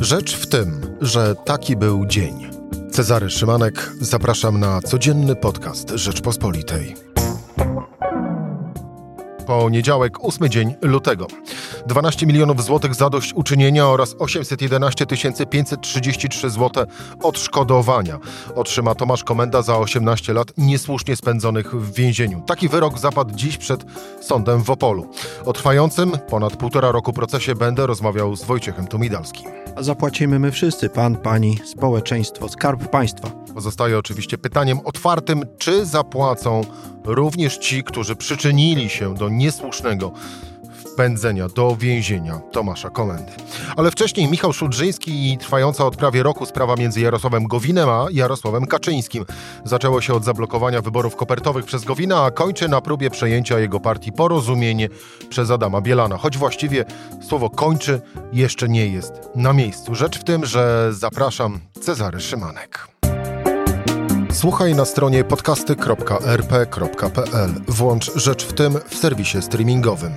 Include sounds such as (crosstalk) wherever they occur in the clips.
Rzecz w tym, że taki był dzień. Cezary Szymanek, zapraszam na codzienny podcast Rzeczpospolitej. Poniedziałek, ósmy dzień lutego. 12 milionów złotych zadośćuczynienia oraz 811 533 zł odszkodowania otrzyma Tomasz Komenda za 18 lat niesłusznie spędzonych w więzieniu. Taki wyrok zapadł dziś przed sądem w Opolu. O trwającym ponad półtora roku procesie będę rozmawiał z Wojciechem Tumidalskim. Zapłacimy my wszyscy, pan, pani, społeczeństwo, skarb państwa. Pozostaje oczywiście pytaniem otwartym, czy zapłacą również ci, którzy przyczynili się do niesłusznego wpędzenia do więzienia Tomasza Komendy. Ale wcześniej Michał Szudrzyński i trwająca od prawie roku sprawa między Jarosławem Gowinem a Jarosławem Kaczyńskim. Zaczęło się od zablokowania wyborów kopertowych przez Gowina, a kończy na próbie przejęcia jego partii Porozumienie przez Adama Bielana. Choć właściwie słowo kończy jeszcze nie jest na miejscu. Rzecz w tym, że zapraszam Cezary Szymanek. Słuchaj na stronie podcasty.rp.pl. Włącz Rzecz w tym w serwisie streamingowym.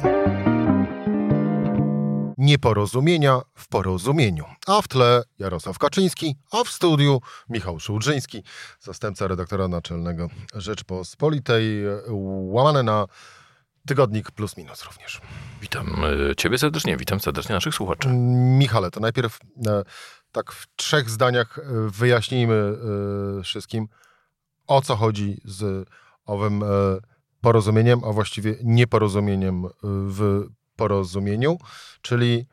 Nieporozumienia w porozumieniu. A w tle Jarosław Kaczyński, a w studiu Michał Szulżyński, zastępca redaktora naczelnego Rzeczpospolitej, łamane na tygodnik plus minus również. Witam e, Ciebie serdecznie, witam serdecznie naszych słuchaczy. Michale, to najpierw e, tak w trzech zdaniach e, wyjaśnijmy wszystkim, o co chodzi z owym porozumieniem, a właściwie nieporozumieniem w porozumieniu, czyli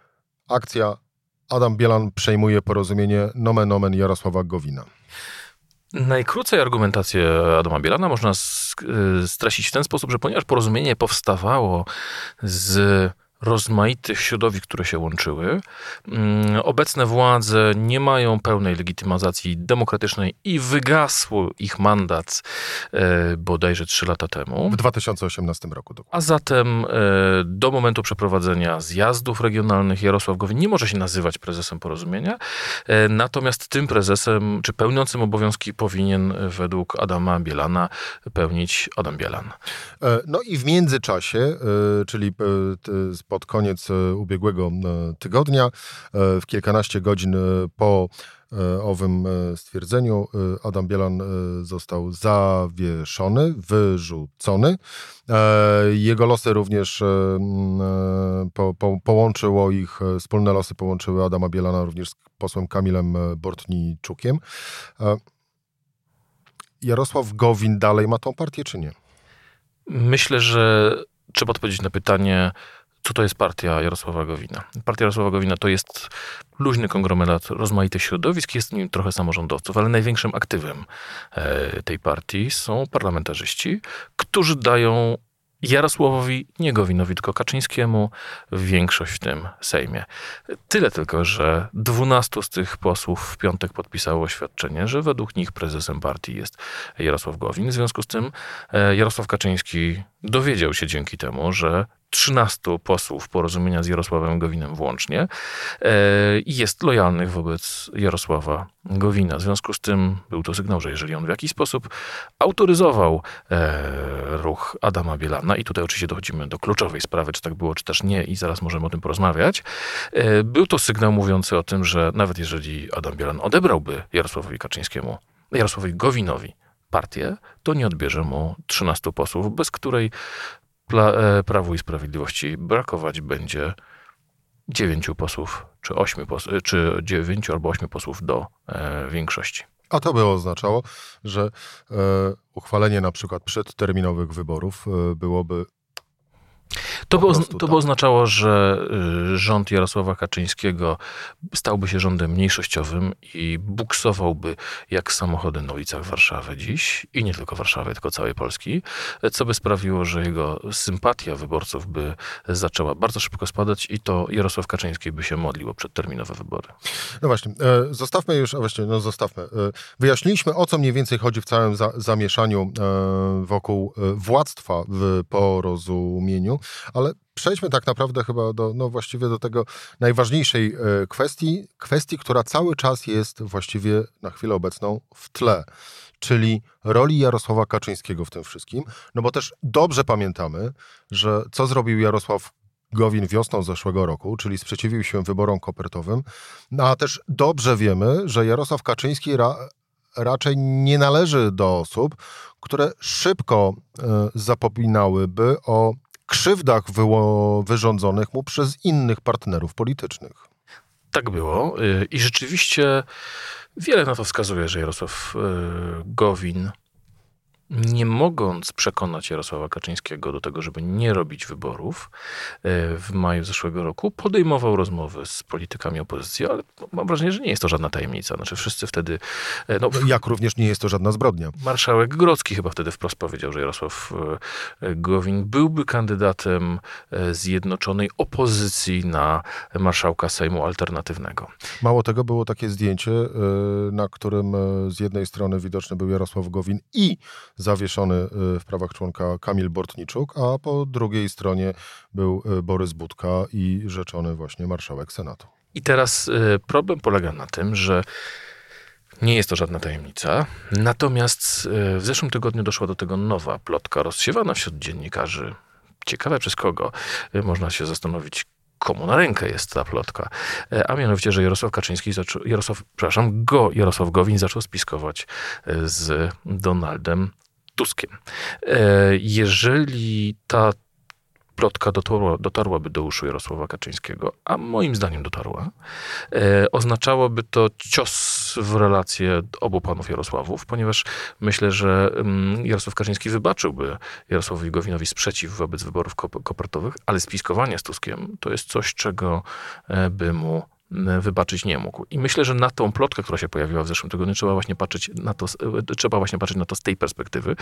akcja Adam Bielan przejmuje porozumienie nomen omen Jarosława Gowina. Najkrócej argumentację Adama Bielana można streścić w ten sposób, że ponieważ porozumienie powstawało z rozmaitych środowisk, które się łączyły. Mm, obecne władze nie mają pełnej legitymacji demokratycznej i wygasł ich mandat e, bodajże trzy lata temu. W 2018 roku. Dokładnie. A zatem e, do momentu przeprowadzenia zjazdów regionalnych Jarosław Gowin nie może się nazywać prezesem porozumienia, e, natomiast tym prezesem, czy pełniącym obowiązki powinien według Adama Bielana pełnić Adam Bielan. No i w międzyczasie, czyli pod koniec e, ubiegłego e, tygodnia, e, w kilkanaście godzin po owym stwierdzeniu Adam Bielan został zawieszony, wyrzucony. Jego losy również po, po, połączyło ich, wspólne losy połączyły Adama Bielana również z posłem Kamilem Bortniczukiem. Jarosław Gowin dalej ma tą partię, czy nie? Myślę, że trzeba odpowiedzieć na pytanie, co to jest partia Jarosława Gowina. Partia Jarosława Gowina to jest luźny konglomerat rozmaitych środowisk, jest w nim trochę samorządowców, ale największym aktywem e, tej partii są parlamentarzyści, którzy dają Jarosławowi, nie Gowinowi, tylko Kaczyńskiemu większość w tym Sejmie. Tyle tylko, że 12 z tych posłów w piątek podpisało oświadczenie, że według nich prezesem partii jest Jarosław Gowin. W związku z tym e, Jarosław Kaczyński dowiedział się dzięki temu, że 13 posłów porozumienia z Jarosławem Gowinem włącznie e, i jest lojalnych wobec Jarosława Gowina. W związku z tym był to sygnał, że jeżeli on w jakiś sposób autoryzował e, ruch Adama Bielana, i tutaj oczywiście dochodzimy do kluczowej sprawy, czy tak było, czy też nie, i zaraz możemy o tym porozmawiać, e, był to sygnał mówiący o tym, że nawet jeżeli Adam Bielan odebrałby Jarosławowi Kaczyńskiemu, Jarosławowi Gowinowi partię, to nie odbierze mu 13 posłów, bez której E, Prawu i Sprawiedliwości brakować będzie dziewięciu posłów, czy ośmiu, posłów, czy dziewięciu albo ośmiu posłów do e, większości. A to by oznaczało, że e, uchwalenie na przykład przedterminowych wyborów e, byłoby to by, to by tak. oznaczało, że y, rząd Jarosława Kaczyńskiego stałby się rządem mniejszościowym i buksowałby jak samochody na ulicach Warszawy dziś i nie tylko Warszawy, tylko całej Polski, co by sprawiło, że jego sympatia wyborców by zaczęła bardzo szybko spadać i to Jarosław Kaczyński by się modlił o przedterminowe wybory. No właśnie, e, zostawmy już, a właściwie, no zostawmy. E, wyjaśniliśmy, o co mniej więcej chodzi w całym za, zamieszaniu e, wokół władztwa w porozumieniu ale przejdźmy tak naprawdę chyba do, no właściwie do tego najważniejszej e, kwestii, kwestii, która cały czas jest właściwie na chwilę obecną w tle, czyli roli Jarosława Kaczyńskiego w tym wszystkim, no bo też dobrze pamiętamy, że co zrobił Jarosław Gowin wiosną zeszłego roku, czyli sprzeciwił się wyborom kopertowym. No a też dobrze wiemy, że Jarosław Kaczyński ra, raczej nie należy do osób, które szybko y, zapominałyby o krzywdach wyrządzonych mu przez innych partnerów politycznych. Tak było y, i rzeczywiście wiele na to wskazuje, że Jarosław y, Gowin nie mogąc przekonać Jarosława Kaczyńskiego do tego, żeby nie robić wyborów e, w maju zeszłego roku, podejmował rozmowy z politykami opozycji, ale mam wrażenie, że nie jest to żadna tajemnica. Znaczy wszyscy wtedy... E, no, Jak również nie jest to żadna zbrodnia. Marszałek Grodzki chyba wtedy wprost powiedział, że Jarosław e, Gowin byłby kandydatem zjednoczonej opozycji na marszałka Sejmu alternatywnego. Mało tego, było takie zdjęcie, na którym z jednej strony widoczny był Jarosław Gowin i zawieszony y, w prawach członka Kamil Bortniczuk, a po drugiej stronie był y, Borys Budka i rzeczony właśnie marszałek Senatu. I teraz y, problem polega na tym, że nie jest to żadna tajemnica. Natomiast w zeszłym tygodniu doszła do tego nowa plotka rozsiewana wśród dziennikarzy. Ciekawe przez kogo. Można się zastanowić, komu na rękę jest ta plotka. A mianowicie, że Jarosław Kaczyński zaczął, Jarosław, przepraszam, go, Jarosław Gowin zaczął spiskować z Donaldem Tuskiem. E, jeżeli ta plotka dotarła, dotarłaby do uszu Jarosława Kaczyńskiego, a moim zdaniem dotarła, e, oznaczałoby to cios w relacje obu panów Jarosławów, ponieważ myślę, że mm, Jarosław Kaczyński wybaczyłby Jarosławowi Gowinowi sprzeciw wobec wyborów kopertowych, ale spiskowanie z Tuskiem to jest coś, czego e, by mu wybaczyć nie mógł. I myślę, że na tą plotkę, która się pojawiła w zeszłym tygodniu, trzeba właśnie patrzeć na to, trzeba właśnie patrzeć na to z tej perspektywy.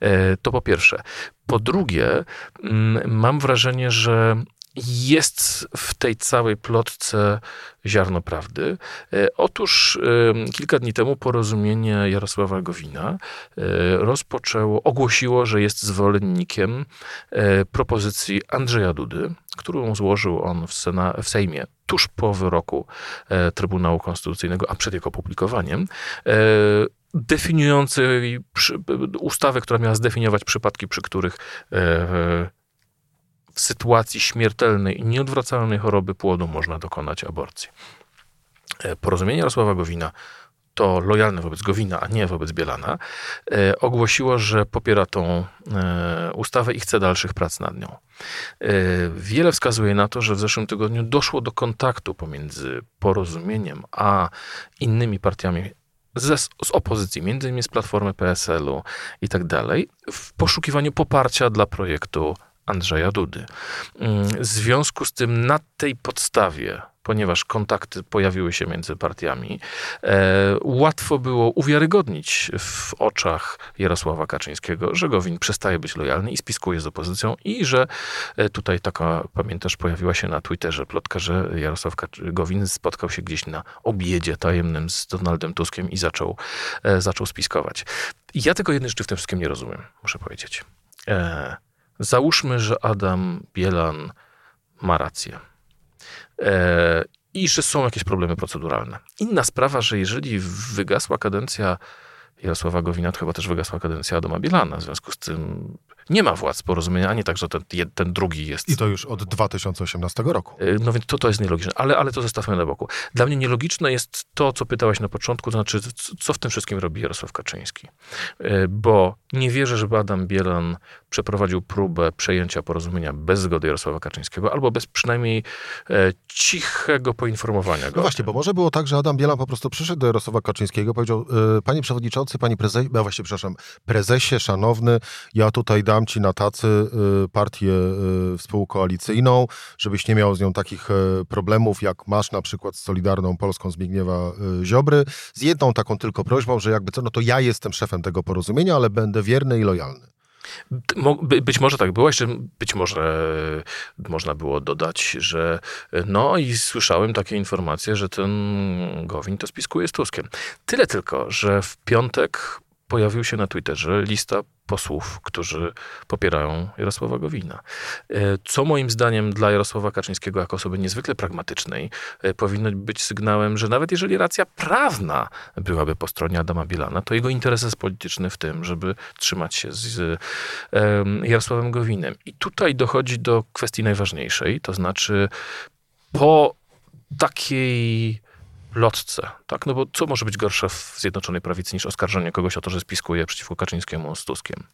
E, to po pierwsze. Po drugie, mam wrażenie, że jest w tej całej plotce ziarno prawdy. E, otóż kilka dni temu porozumienie Jarosława Gowina e, rozpoczęło, ogłosiło, że jest zwolennikiem propozycji Andrzeja Dudy, którą złożył on w, Sena, w Sejmie tuż po wyroku e, Trybunału Konstytucyjnego, a przed jego opublikowaniem, e, definiującej ustawę, która miała zdefiniować przypadki, przy których e, w sytuacji śmiertelnej i nieodwracalnej choroby płodu można dokonać aborcji. Porozumienie Jarosława Gowina to lojalne wobec Gowina, a nie wobec Bielana, e, ogłosiło, że popiera tą e, ustawę i chce dalszych prac nad nią. E, wiele wskazuje na to, że w zeszłym tygodniu doszło do kontaktu pomiędzy porozumieniem a innymi partiami z, z opozycji, między innymi z Platformy PSL-u i tak dalej, w poszukiwaniu poparcia dla projektu Andrzeja Dudy. Mm, w związku z tym na tej podstawie ponieważ kontakty pojawiły się między partiami, e, łatwo było uwiarygodnić w oczach Jarosława Kaczyńskiego, że Gowin przestaje być lojalny i spiskuje z opozycją i że e, tutaj taka, pamiętasz, pojawiła się na Twitterze plotka, że Jarosław Gowin spotkał się gdzieś na obiedzie tajemnym z Donaldem Tuskiem i zaczął, e, zaczął spiskować. Ja tego jednej rzeczy w tym wszystkim nie rozumiem, muszę powiedzieć. E, załóżmy, że Adam Bielan ma rację i że są jakieś problemy proceduralne. Inna sprawa, że jeżeli wygasła kadencja Jarosława Gowina, to chyba też wygasła kadencja Adama Bielana. W związku z tym nie ma władz porozumienia, a nie tak, że ten, ten drugi jest. I to już od 2018 roku. E, no więc to, to jest nielogiczne, ale, ale to zostawmy na boku. Dla mnie nielogiczne jest to, co pytałaś na początku, to znaczy, co w tym wszystkim robi Jarosław Kaczyński. E, bo nie wierzę, żeby Adam Bielan przeprowadził próbę przejęcia porozumienia bez zgody Jarosława Kaczyńskiego, albo bez przynajmniej e, cichego poinformowania go. No właśnie, bo może było tak, że Adam Bielan po prostu przyszedł do Jarosława Kaczyńskiego i powiedział, panie przewodniczący, panie prezesie, no właśnie, przepraszam, prezesie, szanowny, ja tutaj dam dam ci na tacy y, partię y, współkoalicyjną, żebyś nie miał z nią takich y, problemów, jak masz na przykład z Solidarną Polską Zbigniewa Ziobry, z jedną taką tylko prośbą, że jakby co, no to ja jestem szefem tego porozumienia, ale będę wierny i lojalny. Być może tak było, jeszcze być może można było dodać, że no i słyszałem takie informacje, że ten Gowin to spiskuje z Tuskiem. Tyle tylko, że w piątek pojawił się na Twitterze lista posłów, którzy popierają Jarosława Gowina. E, co moim zdaniem dla Jarosława Kaczyńskiego jako osoby niezwykle pragmatycznej e, powinno być sygnałem, że nawet jeżeli racja prawna byłaby po stronie Adama Bielana, to jego interes jest polityczny w tym, żeby trzymać się z Jarosławem Gowinem. I tutaj dochodzi do kwestii najważniejszej, to znaczy po takiej lotce, tak? No bo co może być gorsze w Zjednoczonej Prawicy niż oskarżenie kogoś o to, że spiskuje przeciwko Kaczyńskiemu z Tuskiem?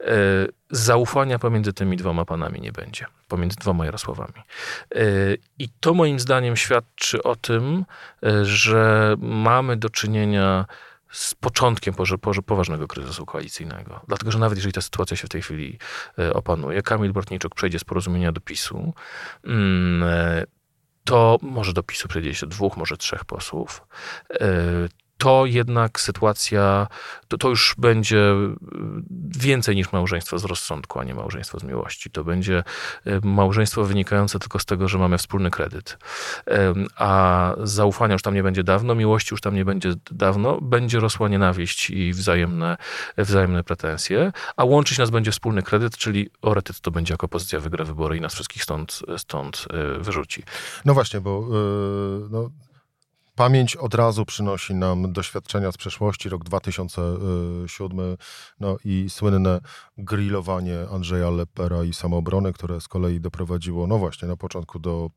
E, zaufania pomiędzy tymi dwoma panami nie będzie, pomiędzy dwoma Jarosławami. E, I to moim zdaniem świadczy o tym, e, że mamy do czynienia z początkiem poważnego kryzysu koalicyjnego. Dlatego, że nawet jeżeli ta sytuacja się w tej chwili opanuje, Kamil Bortniczuk przejdzie z porozumienia do PiSu, mm, to może do PiSu przejdzie się dwóch, może trzech posłów. To jednak sytuacja, to, to już będzie e, więcej niż małżeństwo z rozsądku, a nie małżeństwo z miłości. To będzie e, małżeństwo wynikające tylko z tego, że mamy wspólny kredyt. A zaufania już tam nie będzie dawno, miłości już tam nie będzie dawno, będzie rosła nienawiść i wzajemne, wzajemne pretensje, a łączyć nas będzie wspólny kredyt, czyli oretyt to będzie jako pozycja wygra wybory i nas wszystkich stąd, stąd wyrzuci. No właśnie, bo yy, no Pamięć od razu przynosi nam doświadczenia z przeszłości, rok 2007, no i słynne grillowanie Andrzeja Lepera i samoobrony, które z kolei doprowadziło, no właśnie, na początku do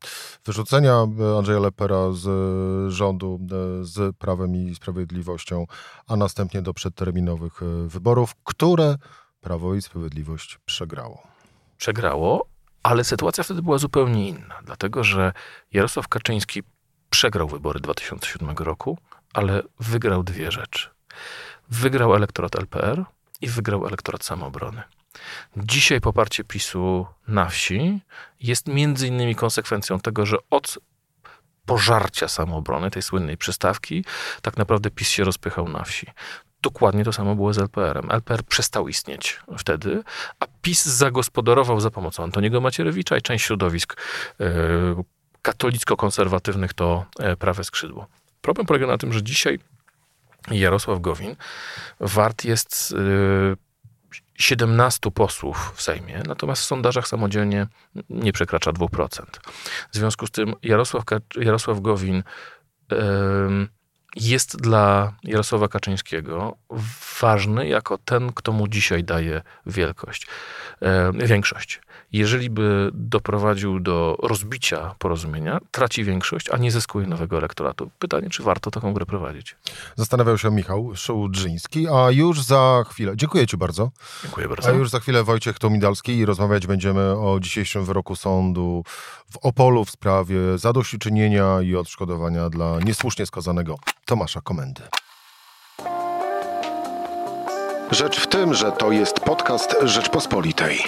wyrzucenia Andrzeja Lepera z rządu z Prawem i Sprawiedliwością, a następnie do przedterminowych wyborów, które Prawo i Sprawiedliwość przegrało. Przegrało, ale sytuacja wtedy była zupełnie inna, dlatego że Jarosław Kaczyński przegrał wybory 2007 roku, ale wygrał dwie rzeczy. Wygrał elektorat LPR i wygrał elektorat samoobrony. Dzisiaj poparcie PiSu na wsi jest między innymi konsekwencją tego, że od pożarcia samoobrony, tej słynnej przystawki, tak naprawdę PiS się rozpychał na wsi. Dokładnie to samo było z LPR-em. LPR przestał istnieć wtedy, a PiS zagospodarował za pomocą Antoniego Macierewicza i część środowisk yy, katolicko-konserwatywnych to e, prawe skrzydło. Problem polega na tym, że dzisiaj Jarosław Gowin wart jest 17 e, posłów w Sejmie, natomiast w sondażach samodzielnie nie przekracza 2%. W związku z tym Jarosław, Jarosław Gowin jest dla Jarosława Kaczyńskiego ważny jako ten, kto mu dzisiaj daje wielkość, e, większość jeżeli by doprowadził do rozbicia porozumienia, traci większość, a nie zyskuje nowego elektoratu. Pytanie, czy warto taką grę prowadzić? Zastanawiał się Michał Szołdrzyński, a już za chwilę, dziękuję Ci bardzo. Dziękuję bardzo. A już za chwilę Wojciech Tomidalski i rozmawiać będziemy o dzisiejszym wyroku sądu w Opolu w sprawie zadośćuczynienia i odszkodowania dla niesłusznie skazanego Tomasza Komendy. Rzecz w tym, że to jest podcast Rzeczpospolitej.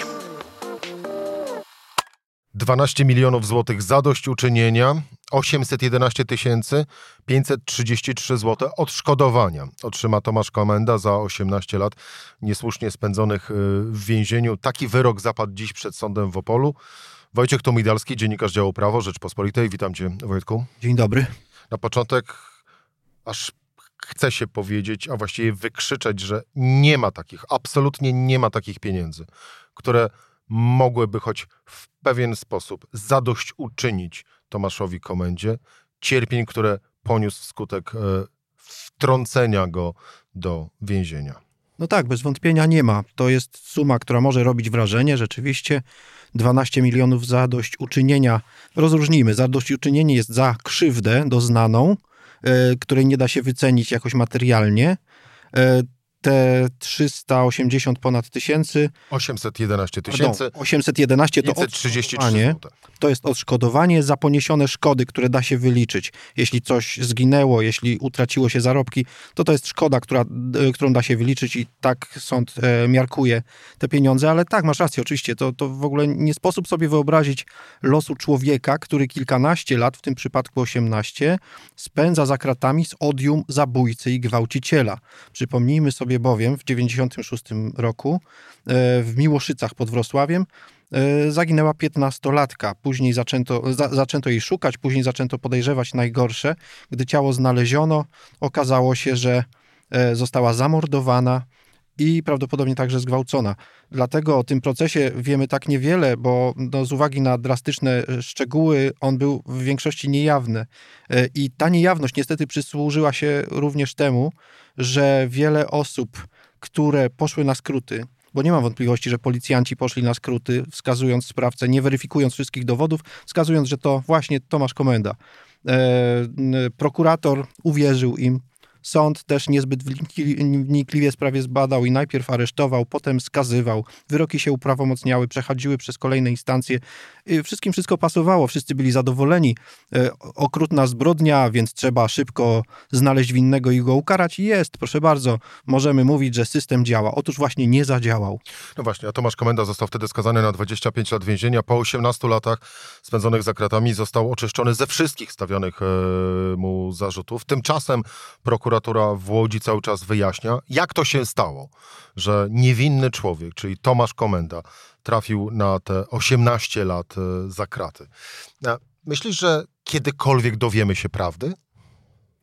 12 milionów złotych zadośćuczynienia, 811 tysięcy 533 zł odszkodowania otrzyma Tomasz Komenda za 18 lat niesłusznie spędzonych y, w więzieniu. Taki wyrok zapadł dziś przed sądem w Opolu. Wojciech Tomidalski, dziennikarz działu Prawo Rzeczpospolitej. Witam cię, Wojtku. Dzień dobry. Na początek aż chce się powiedzieć, a właściwie wykrzyczeć, że nie ma takich, absolutnie nie ma takich pieniędzy, które mogłyby choć w pewien sposób zadośćuczynić Tomaszowi Komendzie cierpień, które poniósł wskutek e, wtrącenia go do więzienia. No tak, bez wątpienia nie ma. To jest suma, która może robić wrażenie. Rzeczywiście 12 milionów zadośćuczynienia. Rozróżnijmy. Zadośćuczynienie jest za krzywdę doznaną, e, której nie da się wycenić jakoś materialnie. Te 380 ponad tysięcy. 811 tysięcy. 811 to odszkodowanie, to jest odszkodowanie za poniesione szkody, które da się wyliczyć. Jeśli coś zginęło, jeśli utraciło się zarobki, to to jest szkoda, która, e, którą da się wyliczyć i tak sąd e, miarkuje te pieniądze. Ale tak, masz rację, oczywiście, to, to w ogóle nie sposób sobie wyobrazić losu człowieka, który kilkanaście lat, w tym przypadku 18, spędza za kratami z odium zabójcy i gwałciciela. Przypomnijmy sobie sobie bowiem w 1996 roku e, w Miłoszycach pod Wrocławiem e, zaginęła 15-latka. Później zaczęto, za, zaczęto jej szukać, później zaczęto podejrzewać najgorsze. Gdy ciało znaleziono, okazało się, że została zamordowana i prawdopodobnie także zgwałcona. Dlatego o tym procesie wiemy tak niewiele, bo no, z uwagi na drastyczne szczegóły on był w większości niejawny. I ta niejawność niestety przysłużyła się również temu, że wiele osób, które poszły na skróty, bo nie mam wątpliwości, że policjanci poszli na skróty, wskazując sprawcę, nie weryfikując wszystkich dowodów, wskazując, że to właśnie Tomasz Komenda. E, prokurator uwierzył im, Sąd też niezbyt wnikliwie sprawie zbadał i najpierw aresztował, potem skazywał. Wyroki się uprawomocniały, przechodziły przez kolejne instancje. Y, wszystkim wszystko pasowało, wszyscy byli zadowoleni. Y, okrutna zbrodnia, więc trzeba szybko znaleźć winnego i go ukarać. Jest, proszę bardzo, możemy mówić, że system działa. Otóż właśnie nie zadziałał. No właśnie, a Tomasz Komenda został wtedy skazany na 25 lat więzienia. Po 18 latach spędzonych za kratami został oczyszczony ze wszystkich stawionych e, mu zarzutów. Tymczasem prokurator prokuratura w Łodzi cały czas wyjaśnia, jak to się stało, że niewinny człowiek, czyli Tomasz Komenda, trafił na te 18 lat e, za kraty. Myślisz, że kiedykolwiek dowiemy się prawdy?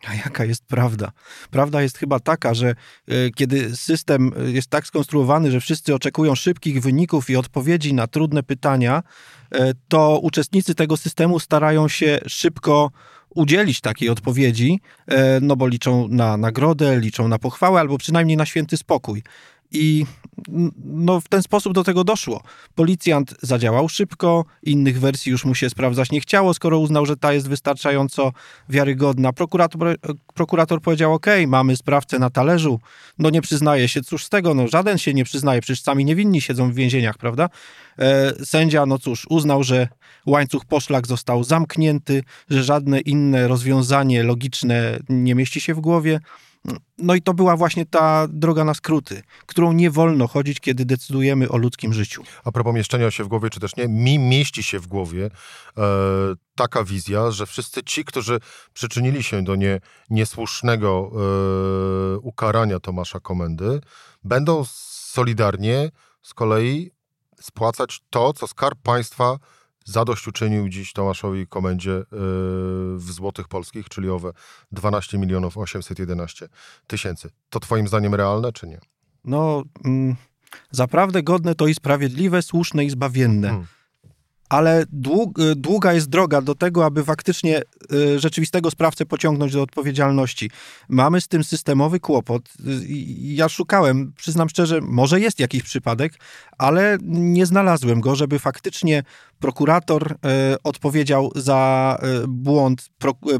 A jaka jest prawda? Prawda jest chyba taka, że e, kiedy system jest tak skonstruowany, że wszyscy oczekują szybkich wyników i odpowiedzi na trudne pytania, e, to uczestnicy tego systemu starają się szybko udzielić takiej odpowiedzi, e, no bo liczą na nagrodę, liczą na pochwałę albo przynajmniej na święty spokój. I no, w ten sposób do tego doszło. Policjant zadziałał szybko, innych wersji już mu się sprawdzać nie chciało, skoro uznał, że ta jest wystarczająco wiarygodna. Prokurator, prokurator powiedział: OK, mamy sprawcę na talerzu, no nie przyznaje się. Cóż z tego, no żaden się nie przyznaje, przecież sami niewinni siedzą w więzieniach, prawda? E, sędzia, no cóż, uznał, że łańcuch poszlak został zamknięty, że żadne inne rozwiązanie logiczne nie mieści się w głowie. No i to była właśnie ta droga na skróty, którą nie wolno chodzić, kiedy decydujemy o ludzkim życiu. A propos mieszczenia się w głowie, czy też nie, mi mieści się w głowie e, taka wizja, że wszyscy ci, którzy przyczynili się do nie, niesłusznego e, ukarania Tomasza Komendy, będą solidarnie z kolei spłacać to, co Skarb Państwa zadośćuczynił dziś Tomaszowi Komendzie yy, w złotych polskich, czyli owe 12 milionów 811 tysięcy. To twoim zdaniem realne, czy nie? No, mm, zaprawdę godne to i sprawiedliwe, słuszne i zbawienne. Hmm ale długa jest droga do tego, aby faktycznie y, rzeczywistego sprawcę pociągnąć do odpowiedzialności. Mamy z tym systemowy kłopot. Ja szukałem, przyznam szczerze, może jest jakiś przypadek, ale nie znalazłem go, żeby faktycznie prokurator odpowiedział za błąd,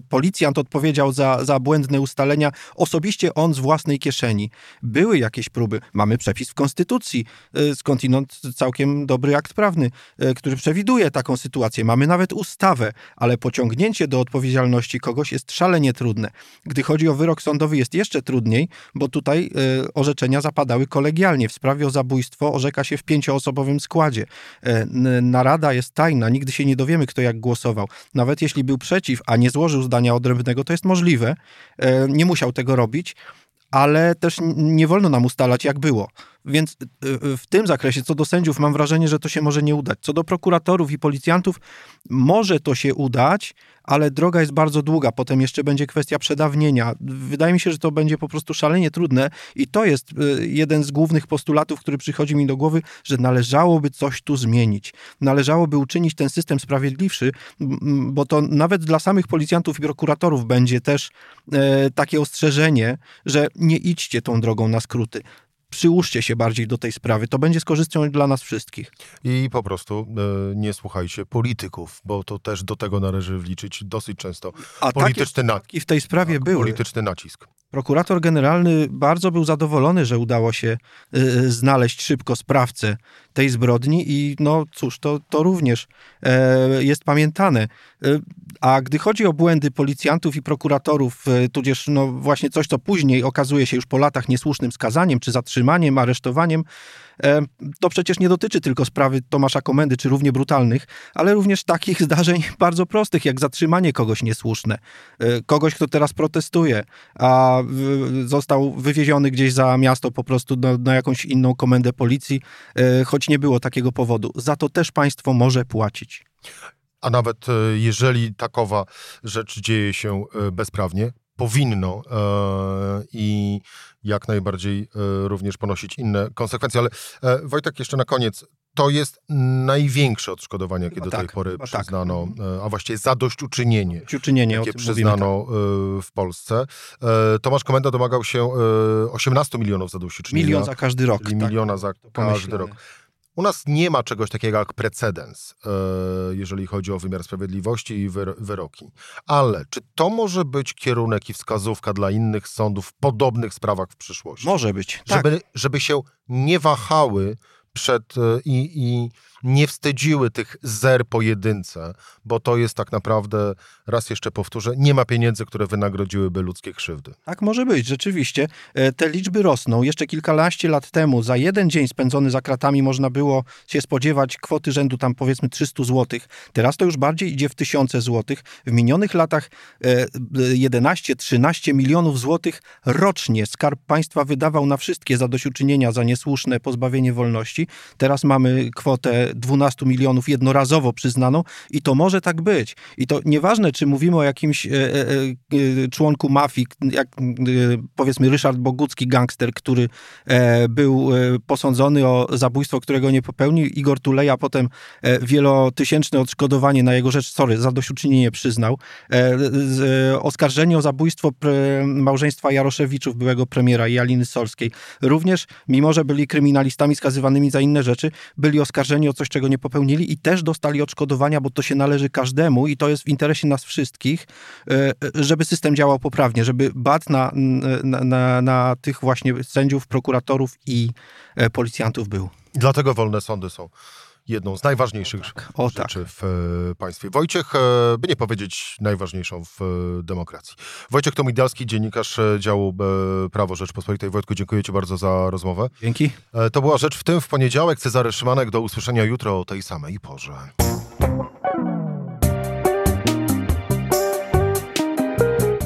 policjant odpowiedział za, za błędne ustalenia, osobiście on z własnej kieszeni. Były jakieś próby. Mamy przepis w Konstytucji, skądinąd całkiem dobry akt prawny, który przewiduje taką sytuację. Mamy nawet ustawę, ale pociągnięcie do odpowiedzialności kogoś jest szalenie trudne. Gdy chodzi o wyrok sądowy jest jeszcze trudniej, bo tutaj orzeczenia zapadały kolegialnie. W sprawie o zabójstwo orzeka się w pięcioosobowym składzie. Narada jest tajna, nigdy się nie dowiemy, kto jak głosował. Nawet jeśli był przeciw, a nie złożył zdania odrębnego, to jest możliwe. E, nie musiał tego robić, ale też nie wolno nam ustalać, jak było. Więc y, y, w tym zakresie, co do sędziów, mam wrażenie, że to się może nie udać. Co do prokuratorów i policjantów, może to się udać, ale droga jest bardzo długa. Potem jeszcze będzie kwestia przedawnienia. Wydaje mi się, że to będzie po prostu szalenie trudne i to jest y, jeden z głównych postulatów, który przychodzi mi do głowy, że należałoby coś tu zmienić. Należałoby uczynić ten system sprawiedliwszy, bo to nawet dla samych policjantów i prokuratorów będzie też e, takie ostrzeżenie, że nie idźcie tą drogą na skróty przyłóżcie się bardziej do tej sprawy. To będzie z korzyścią dla nas wszystkich. I po prostu e, nie słuchajcie polityków, bo to też do tego należy wliczyć dosyć często. A polityczny takie, i w tej sprawie tak, były. Polityczny nacisk. Prokurator generalny bardzo był zadowolony, że udało się y, znaleźć szybko sprawcę tej zbrodni i no cóż, to, to również e, jest pamiętane. E, a gdy chodzi o błędy policjantów i prokuratorów, tudzież no właśnie coś, co później okazuje się już po latach niesłusznym skazaniem, czy zatrzymaniem, aresztowaniem, to przecież nie dotyczy tylko sprawy Tomasza Komendy, czy równie brutalnych, ale również takich (laughs) zdarzeń bardzo prostych, jak zatrzymanie kogoś niesłuszne. E, kogoś, kto teraz protestuje, a został wywieziony gdzieś za miasto po prostu na, na jakąś inną komendę policji, e, choć nie było takiego powodu. Za to też państwo może płacić. A nawet jeżeli takowa rzecz dzieje się bezprawnie, powinno i jak najbardziej również ponosić inne konsekwencje. Ale Wojtek, jeszcze na koniec, to jest największe odszkodowanie, jakie do tej tak, pory tak. przyznano, tak. a właściwie zadośćuczynienie, uczynienie, jakie przyznano mówimy, tak. w Polsce. Tomasz Komenda domagał się 18 milionów zadośćuczynienia. Milion za każdy rok. Tak. miliona za każdy rok. U nas nie ma czegoś takiego jak precedens, e, jeżeli chodzi o wymiar sprawiedliwości i wyroki. Ale czy to może być kierunek i wskazówka dla innych sądów w podobnych sprawach w przyszłości? Może być. Żeby, tak. żeby się nie wahały przed e, i, i nie wstydziły tych zer pojedynce, bo to jest tak naprawdę, raz jeszcze powtórzę, nie ma pieniędzy, które wynagrodziłyby ludzkie krzywdy. Tak może być, rzeczywiście. E, te liczby rosną. Jeszcze kilkanaście lat temu za jeden dzień spędzony za kratami można było się spodziewać kwoty rzędu tam powiedzmy 300 zł. Teraz to już bardziej idzie w tysiące złotych. W minionych latach 11-13 e, milionów złotych rocznie Skarb Państwa wydawał na wszystkie zadośćuczynienia za niesłuszne pozbawienie wolności. Teraz mamy kwotę 12 milionów jednorazowo przyznano i to może tak być. I to nieważne, czy mówimy o jakimś e, e, e, członku mafii, jak powiedzmy Ryszard Bogucki, gangster, który był posądzony o zabójstwo, którego nie popełnił. Igor Tuleja potem wielotysięczne odszkodowanie na jego rzecz, sorry, zadośćuczynienie przyznał. Oskarżenie o zabójstwo małżeństwa Jaroszewiczów, byłego premiera i Aliny Solskiej. Również, mimo że byli kryminalistami skazywanymi za inne rzeczy, byli oskarżeni o coś, czego nie popełnili i też dostali odszkodowania, bo to się należy każdemu i to jest w interesie nas wszystkich, e, żeby system działał poprawnie, żeby bat na, na, na, na tych właśnie sędziów, prokuratorów i e, policjantów był. Dlatego wolne sądy są jedną z najważniejszych o tak, o rzeczy tak. w e, państwie. Wojciech, by nie powiedzieć najważniejszą w demokracji. Wojciech Tomidalski, dziennikarz działu Prawo Rzeczpospolitej. Wojtku, dziękuję Ci bardzo za rozmowę. Dzięki. To była Rzecz w tym w poniedziałek. Cezary Szymanek, do usłyszenia jutro o tej samej porze.